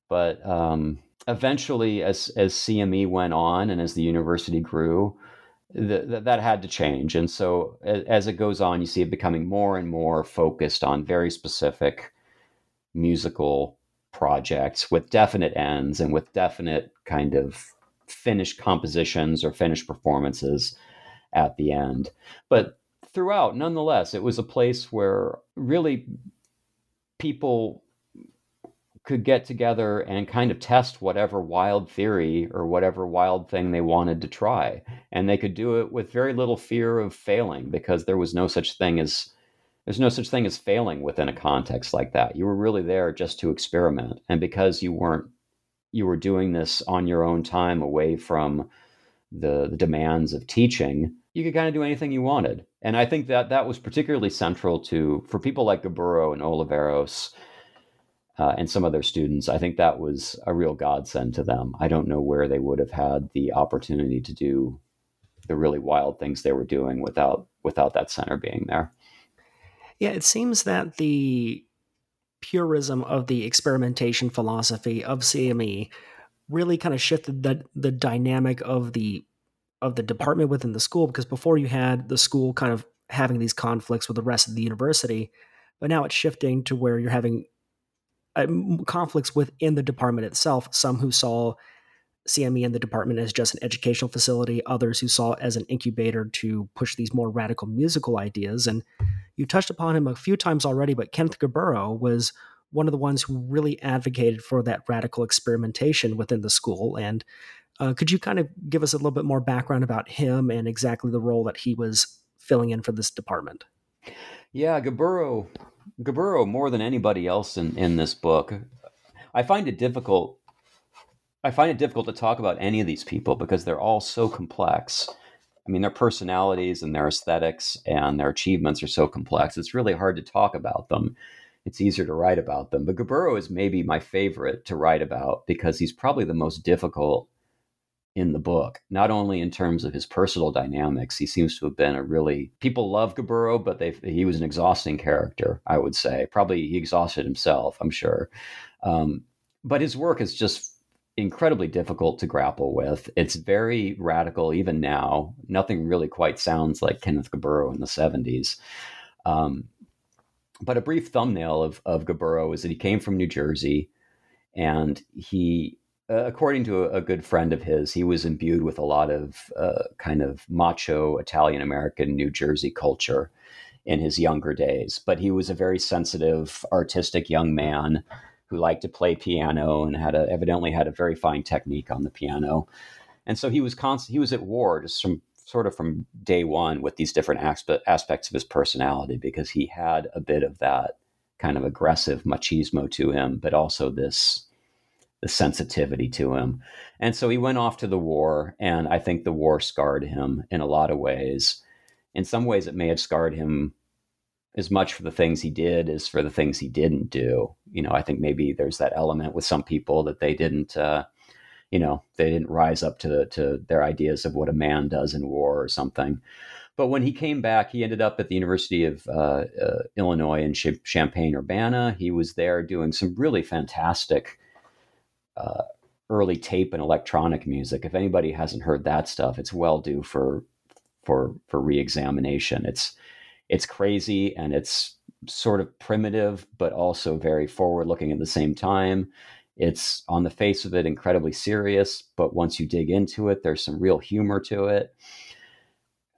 S3: but um, eventually as as cme went on and as the university grew that that had to change. And so as it goes on, you see it becoming more and more focused on very specific musical projects with definite ends and with definite kind of finished compositions or finished performances at the end. But throughout, nonetheless, it was a place where really people could get together and kind of test whatever wild theory or whatever wild thing they wanted to try. And they could do it with very little fear of failing because there was no such thing as there's no such thing as failing within a context like that. You were really there just to experiment. And because you weren't you were doing this on your own time away from the, the demands of teaching, you could kind of do anything you wanted. And I think that that was particularly central to for people like Gaburo and Oliveros uh, and some of their students. I think that was a real godsend to them. I don't know where they would have had the opportunity to do the really wild things they were doing without without that center being there.
S2: Yeah, it seems that the purism of the experimentation philosophy of CME really kind of shifted the the dynamic of the of the department within the school because before you had the school kind of having these conflicts with the rest of the university, but now it's shifting to where you're having conflicts within the department itself. Some who saw CME and the department as just an educational facility, others who saw it as an incubator to push these more radical musical ideas. And you touched upon him a few times already, but Kenneth Gaburo was one of the ones who really advocated for that radical experimentation within the school. And uh, could you kind of give us a little bit more background about him and exactly the role that he was filling in for this department?
S3: Yeah, Gaburo Gaburo more than anybody else in, in this book. I find it difficult. I find it difficult to talk about any of these people because they're all so complex. I mean, their personalities and their aesthetics and their achievements are so complex. It's really hard to talk about them. It's easier to write about them. But Gaburo is maybe my favorite to write about because he's probably the most difficult in the book, not only in terms of his personal dynamics. He seems to have been a really people love Gaburo, but they he was an exhausting character. I would say probably he exhausted himself. I'm sure, um, but his work is just incredibly difficult to grapple with. It's very radical even now. Nothing really quite sounds like Kenneth Gaburo in the 70s. Um, but a brief thumbnail of, of Gaburo is that he came from New Jersey and he, uh, according to a, a, good friend of his, he was imbued with a lot of uh, kind of macho Italian American New Jersey culture in his younger days. But he was a very sensitive, artistic young man who liked to play piano and had a, evidently had a very fine technique on the piano. And so he was constant, he was at war just from sort of from day one with these different aspe- aspects of his personality because he had a bit of that kind of aggressive machismo to him, but also this the sensitivity to him. And so he went off to the war, and I think the war scarred him in a lot of ways. In some ways, it may have scarred him as much for the things he did as for the things he didn't do. You know, I think maybe there's that element with some people that they didn't, uh, you know, they didn't rise up to to their ideas of what a man does in war or something. But when he came back, he ended up at the University of uh, uh, Illinois in Ch- Champaign Urbana. He was there doing some really fantastic uh, early tape and electronic music. If anybody hasn't heard that stuff, it's well due for for for reexamination. It's it's crazy and it's sort of primitive, but also very forward looking at the same time. It's on the face of it incredibly serious, but once you dig into it, there's some real humor to it.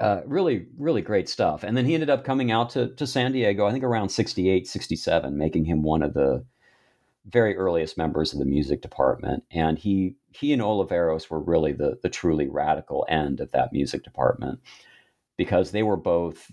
S3: Uh, really, really great stuff. And then he ended up coming out to, to San Diego, I think around 68, 67, making him one of the very earliest members of the music department. And he he and Oliveros were really the the truly radical end of that music department because they were both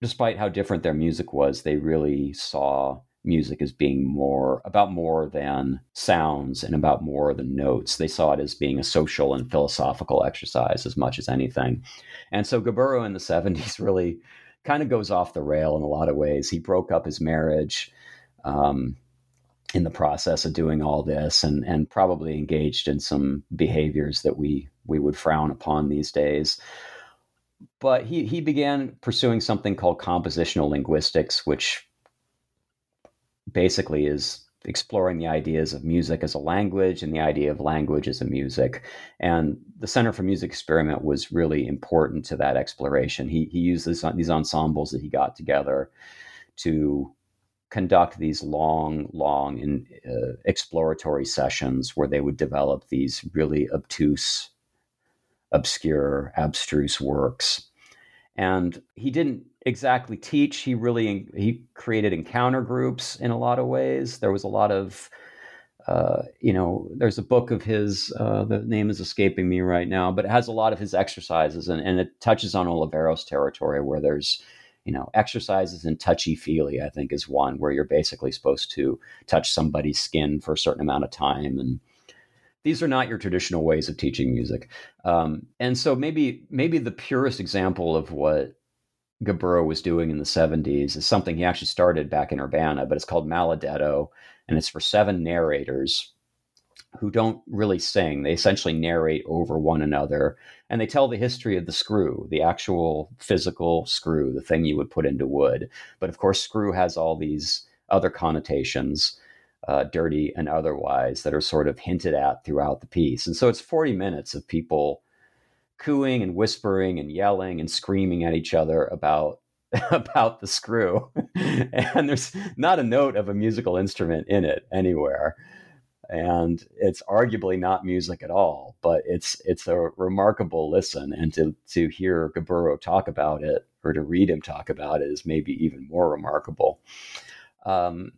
S3: despite how different their music was, they really saw music as being more about more than sounds and about more than notes. They saw it as being a social and philosophical exercise as much as anything. And so Gaburo in the 70s really kind of goes off the rail in a lot of ways. He broke up his marriage um, in the process of doing all this and, and probably engaged in some behaviors that we, we would frown upon these days but he, he began pursuing something called compositional linguistics, which basically is exploring the ideas of music as a language and the idea of language as a music. And the Center for Music Experiment was really important to that exploration. He, he used this, these ensembles that he got together to conduct these long, long and uh, exploratory sessions where they would develop these really obtuse obscure, abstruse works. And he didn't exactly teach. He really he created encounter groups in a lot of ways. There was a lot of uh, you know, there's a book of his, uh, the name is escaping me right now, but it has a lot of his exercises and, and it touches on Oliveros territory where there's, you know, exercises and touchy feely, I think is one where you're basically supposed to touch somebody's skin for a certain amount of time and, these are not your traditional ways of teaching music. Um, and so maybe maybe the purest example of what Gaburo was doing in the 70s is something he actually started back in Urbana, but it's called Maledetto, and it's for seven narrators who don't really sing. They essentially narrate over one another, and they tell the history of the screw, the actual physical screw, the thing you would put into wood. But of course, screw has all these other connotations uh, dirty and otherwise, that are sort of hinted at throughout the piece. And so it's 40 minutes of people cooing and whispering and yelling and screaming at each other about about the screw and there's not a note of a musical instrument in it anywhere and it's arguably not music at all but it's it's a remarkable listen and to to hear Gaburo talk about it or to read him talk about it is maybe even more remarkable um,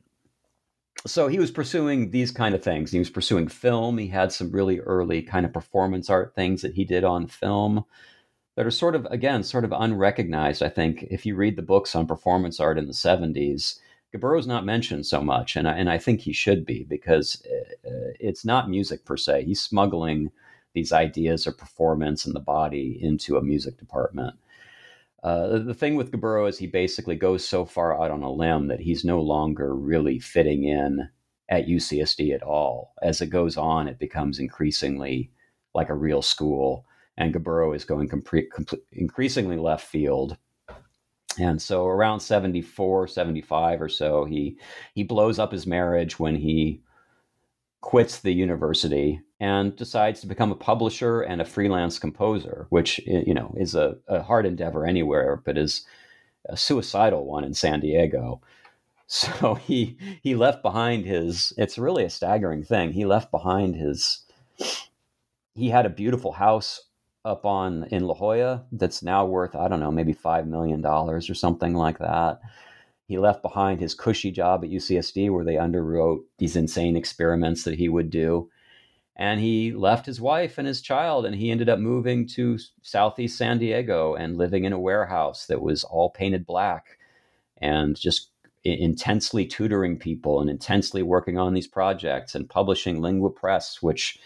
S3: so he was pursuing these kind of things. He was pursuing film. He had some really early kind of performance art things that he did on film that are sort of, again, sort of unrecognized. I think if you read the books on performance art in the 70s, Gaburo's not mentioned so much, and I, and I think he should be because uh, uh, it's not music per se. He's smuggling these ideas of performance and the body into a music department. Uh, the thing with Gaburo is he basically goes so far out on a limb that he's no longer really fitting in at UCSD at all. As it goes on, it becomes increasingly like a real school, and Gaburo is going increasingly left field. And so around 74, 75 or so, he he blows up his marriage when he quits the university and decides to become a publisher and a freelance composer, which eh, you know is a, a hard endeavor anywhere, but is a suicidal one in San Diego. So he he left behind his. It's really a staggering thing. He left behind his. He had a beautiful house up on in La Jolla that's now worth I don't know maybe five million dollars or something like that. He left behind his cushy job at UCSD where they underwrote these insane experiments that he would do. And he left his wife and his child, and he ended up moving to Southeast San Diego and living in a warehouse that was all painted black and just intensely tutoring people and intensely working on these projects and publishing Lingua Press, which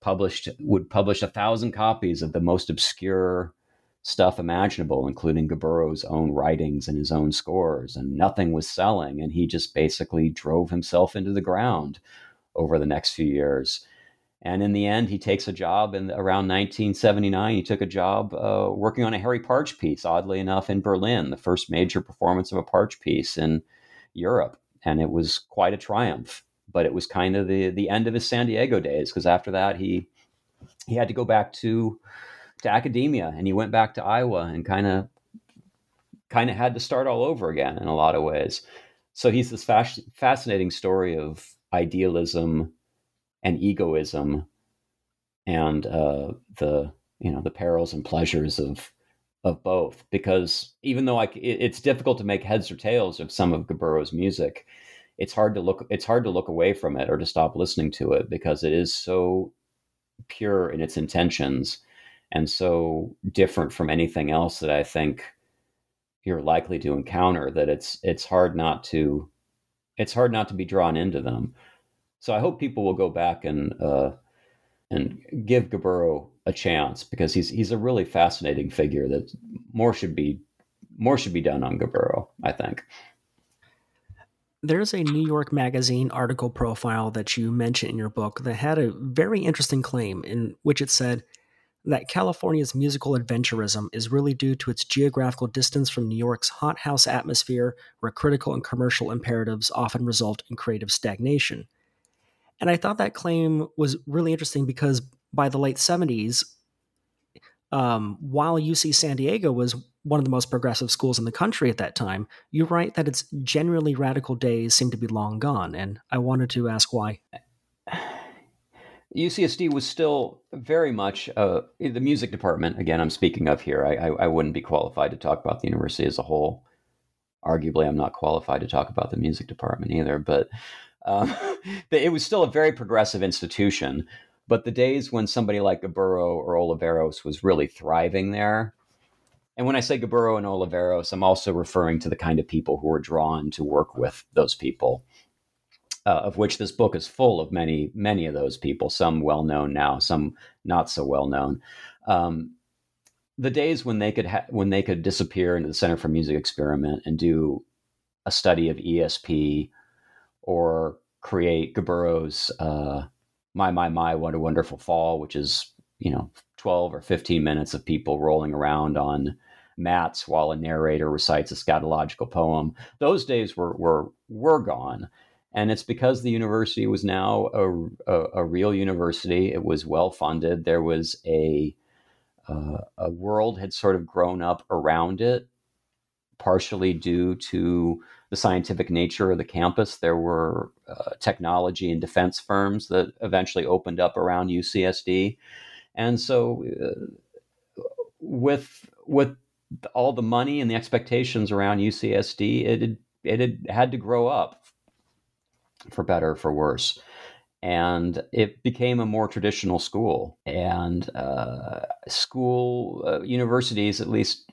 S3: published would publish a thousand copies of the most obscure stuff imaginable, including Gaburo's own writings and his own scores, and nothing was selling. And he just basically drove himself into the ground over the next few years. And in the end, he takes a job in around 1979. He took a job uh, working on a Harry Partch piece, oddly enough, in Berlin, the first major performance of a Partch piece in Europe. And it was quite a triumph. But it was kind of the, the end of his San Diego days because after that, he he had to go back to to academia and he went back to Iowa and kind of kind of had to start all over again in a lot of ways. So he's this fas- fascinating story of idealism and egoism and uh, the you know the perils and pleasures of of both because even though I, it, it's difficult to make heads or tails of some of Gaburo's music it's hard to look it's hard to look away from it or to stop listening to it because it is so pure in its intentions and so different from anything else that I think you're likely to encounter that it's it's hard not to it's hard not to be drawn into them. So I hope people will go back and uh, and give Gaburo a chance because he's he's a really fascinating figure that more should be more should be done on Gaburo, I think.
S2: There's a New York Magazine article profile that you mentioned in your book that had a very interesting claim in which it said that California's musical adventurism is really due to its geographical distance from New York's hothouse atmosphere, where critical and commercial imperatives often result in creative stagnation. And I thought that claim was really interesting because by the late 70s, um, while UC San Diego was one of the most progressive schools in the country at that time, you write that its genuinely radical days seem to be long gone. And I wanted to ask why.
S3: UCSD was still very much uh, the music department. Again, I'm speaking of here. I, I, I, wouldn't be qualified to talk about the university as a whole. Arguably, I'm not qualified to talk about the music department either. But um, it was still a very progressive institution. But the days when somebody like Gaburo or Oliveros was really thriving there, and when I say Gaburo and Oliveros, I'm also referring to the kind of people who were drawn to work with those people uh, of which this book is full of many, many of those people, some well known now, some not so well known. Um, the days when they could ha- when they could disappear into the Center for Music Experiment and do a study of ESP or create Gaburo's uh, "My My My What a Wonderful Fall," which is you know twelve or fifteen minutes of people rolling around on mats while a narrator recites a scatological poem. Those days were were were gone and it's because the university was now a, a, a real university. It was well funded. There was a uh, a world had sort of grown up around it, partially due to the scientific nature of the campus. There were uh, technology and defense firms that eventually opened up around UCSD, and so uh, with with all the money and the expectations around UCSD, it had, it had had to grow up for better for worse. And it became a more traditional school. And uh, school uh, universities at least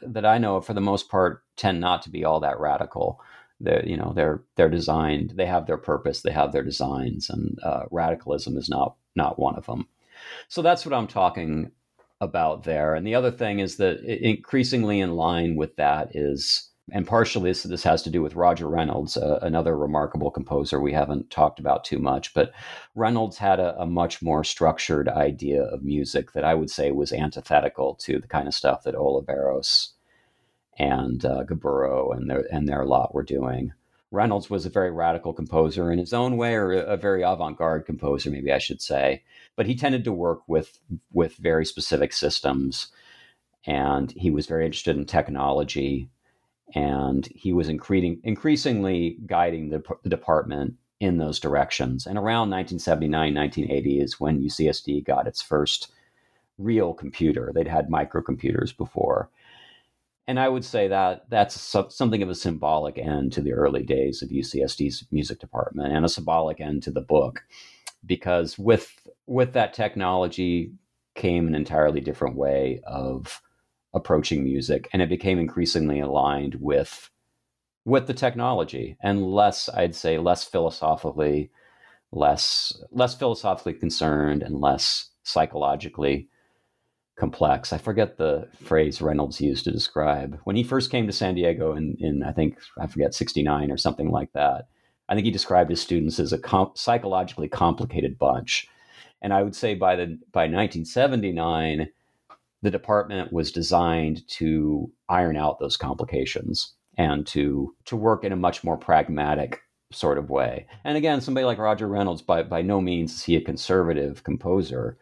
S3: that i know of for the most part tend not to be all that radical they're you know they're they're designed they have their purpose they have their designs and uh, radicalism is not not one of them so that's what i'm talking about there and the other thing is that increasingly in line with that is and partially this, this has to do with Roger Reynolds, uh, another remarkable composer we haven't talked about too much. But Reynolds had a, a, much more structured idea of music that I would say was antithetical to the kind of stuff that Oliveros and uh, Gaburo and their and their lot were doing. Reynolds was a very radical composer in his own way, or a very avant-garde composer, maybe I should say. But he tended to work with with very specific systems, and he was very interested in technology, and he was increasing, increasingly guiding the, the department in those directions. And around 1979, 1980 is when UCSD got its first real computer. They'd had microcomputers before and I would say that that's something of a symbolic end to the early days of UCSD's music department and a symbolic end to the book, because with with that technology came an entirely different way of approaching music, and it became increasingly aligned with with the technology and less, I'd say, less philosophically, less less philosophically concerned and less psychologically complex. I forget the phrase Reynolds used to describe when he first came to San Diego in, in I think I forget 69 or something like that. I think he described his students as a comp- psychologically complicated bunch. And I would say by the by 1979 the department was designed to iron out those complications and to to work in a much more pragmatic sort of way. And again, somebody like Roger Reynolds by by no means is he a conservative composer,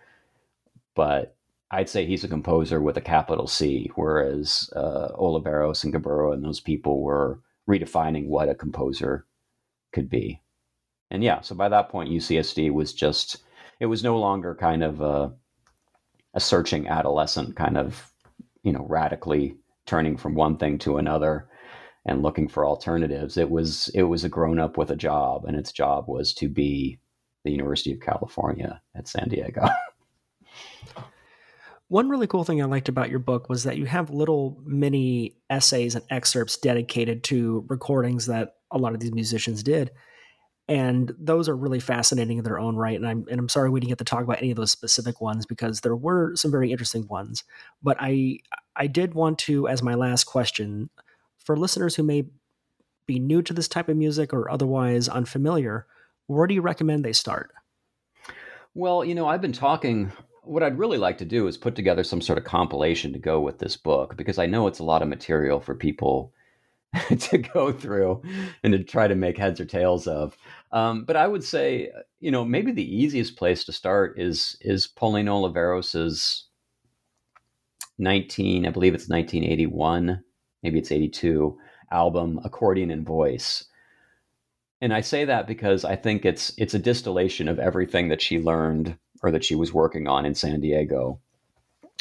S3: but I'd say he's a composer with a capital C, whereas uh, Oliveros and Gaburo and those people were redefining what a composer could be. And yeah, so by that point, UCSD was just, it was no longer kind of a, a searching adolescent, kind of, you know, radically turning from one thing to another and looking for alternatives. It was, it was a grown up with a job, and its job was to be the University of California at San Diego.
S2: One really cool thing I liked about your book was that you have little mini essays and excerpts dedicated to recordings that a lot of these musicians did. And those are really fascinating in their own right. And I'm, and I'm sorry we didn't get to talk about any of those specific ones because there were some very interesting ones. But I, I did want to, as my last question, for listeners who may be new to this type of music or otherwise unfamiliar, where do you recommend they start?
S3: Well, you know, I've been talking what I'd really like to do is put together some sort of compilation to go with this book because I know it's a lot of material for people to go through and to try to make heads or tails of. Um, but I would say, you know, maybe the easiest place to start is is Pauline Oliveros's 19, I believe it's 1981, maybe it's 82 album Accordion and Voice. And I say that because I think it's it's a distillation of everything that she learned or that she was working on in San Diego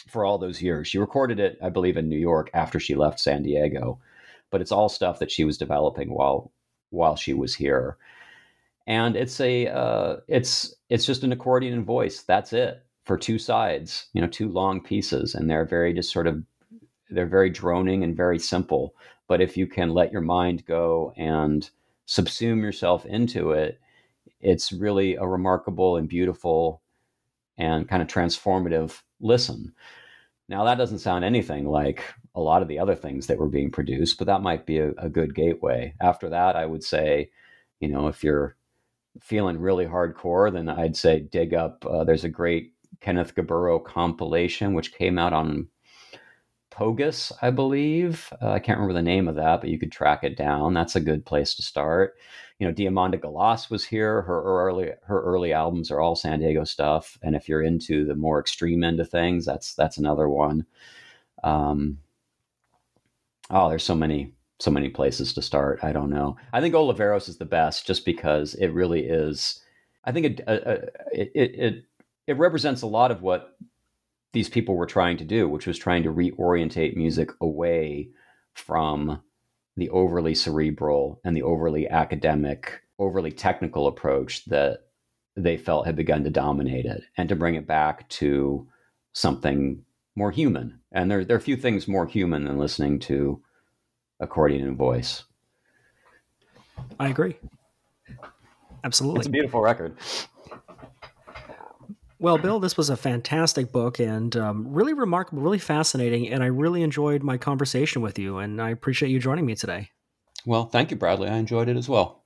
S3: for all those years. She recorded it, I believe, in New York after she left San Diego, but it's all stuff that she was developing while while she was here. And it's a uh, it's it's just an accordion and voice. That's it for two sides, you know, two long pieces, and they're very just sort of they're very droning and very simple. But if you can let your mind go and subsume yourself into it, it's really a remarkable and beautiful and kind of transformative listen. Now, that doesn't sound anything like a lot of the other things that were being produced, but that might be a, a good gateway. After that, I would say, you know, if you're feeling really hardcore, then I'd say dig up. Uh, there's a great Kenneth Gaburo compilation, which came out on Pogus, I believe. Uh, I can't remember the name of that, but you could track it down. That's a good place to start you know, Diamanda Galas was here. Her early her early albums are all San Diego stuff, and if you're into the more extreme end of things, that's that's another one. Um, oh, there's so many so many places to start. I don't know. I think Oliveros is the best, just because it really is. I think it it it, it, it represents a lot of what these people were trying to do, which was trying to reorientate music away from the overly cerebral and the overly academic, overly technical approach that they felt had begun to dominate it and to bring it back to something more human. And there, there are a few things more human than listening to accordion and voice.
S2: I agree. Absolutely.
S3: It's a beautiful record.
S2: Well, Bill, this was a fantastic book and um, really remarkable, really fascinating. And I really enjoyed my conversation with you. And I appreciate you joining me today.
S3: Well, thank you, Bradley. I enjoyed it as well.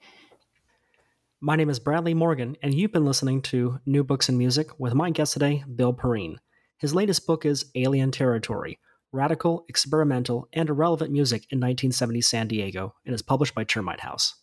S2: My name is Bradley Morgan, and you've been listening to New Books and Music with my guest today, Bill Perrine. His latest book is Alien Territory Radical, Experimental, and Irrelevant Music in 1970 San Diego, and is published by Termite House.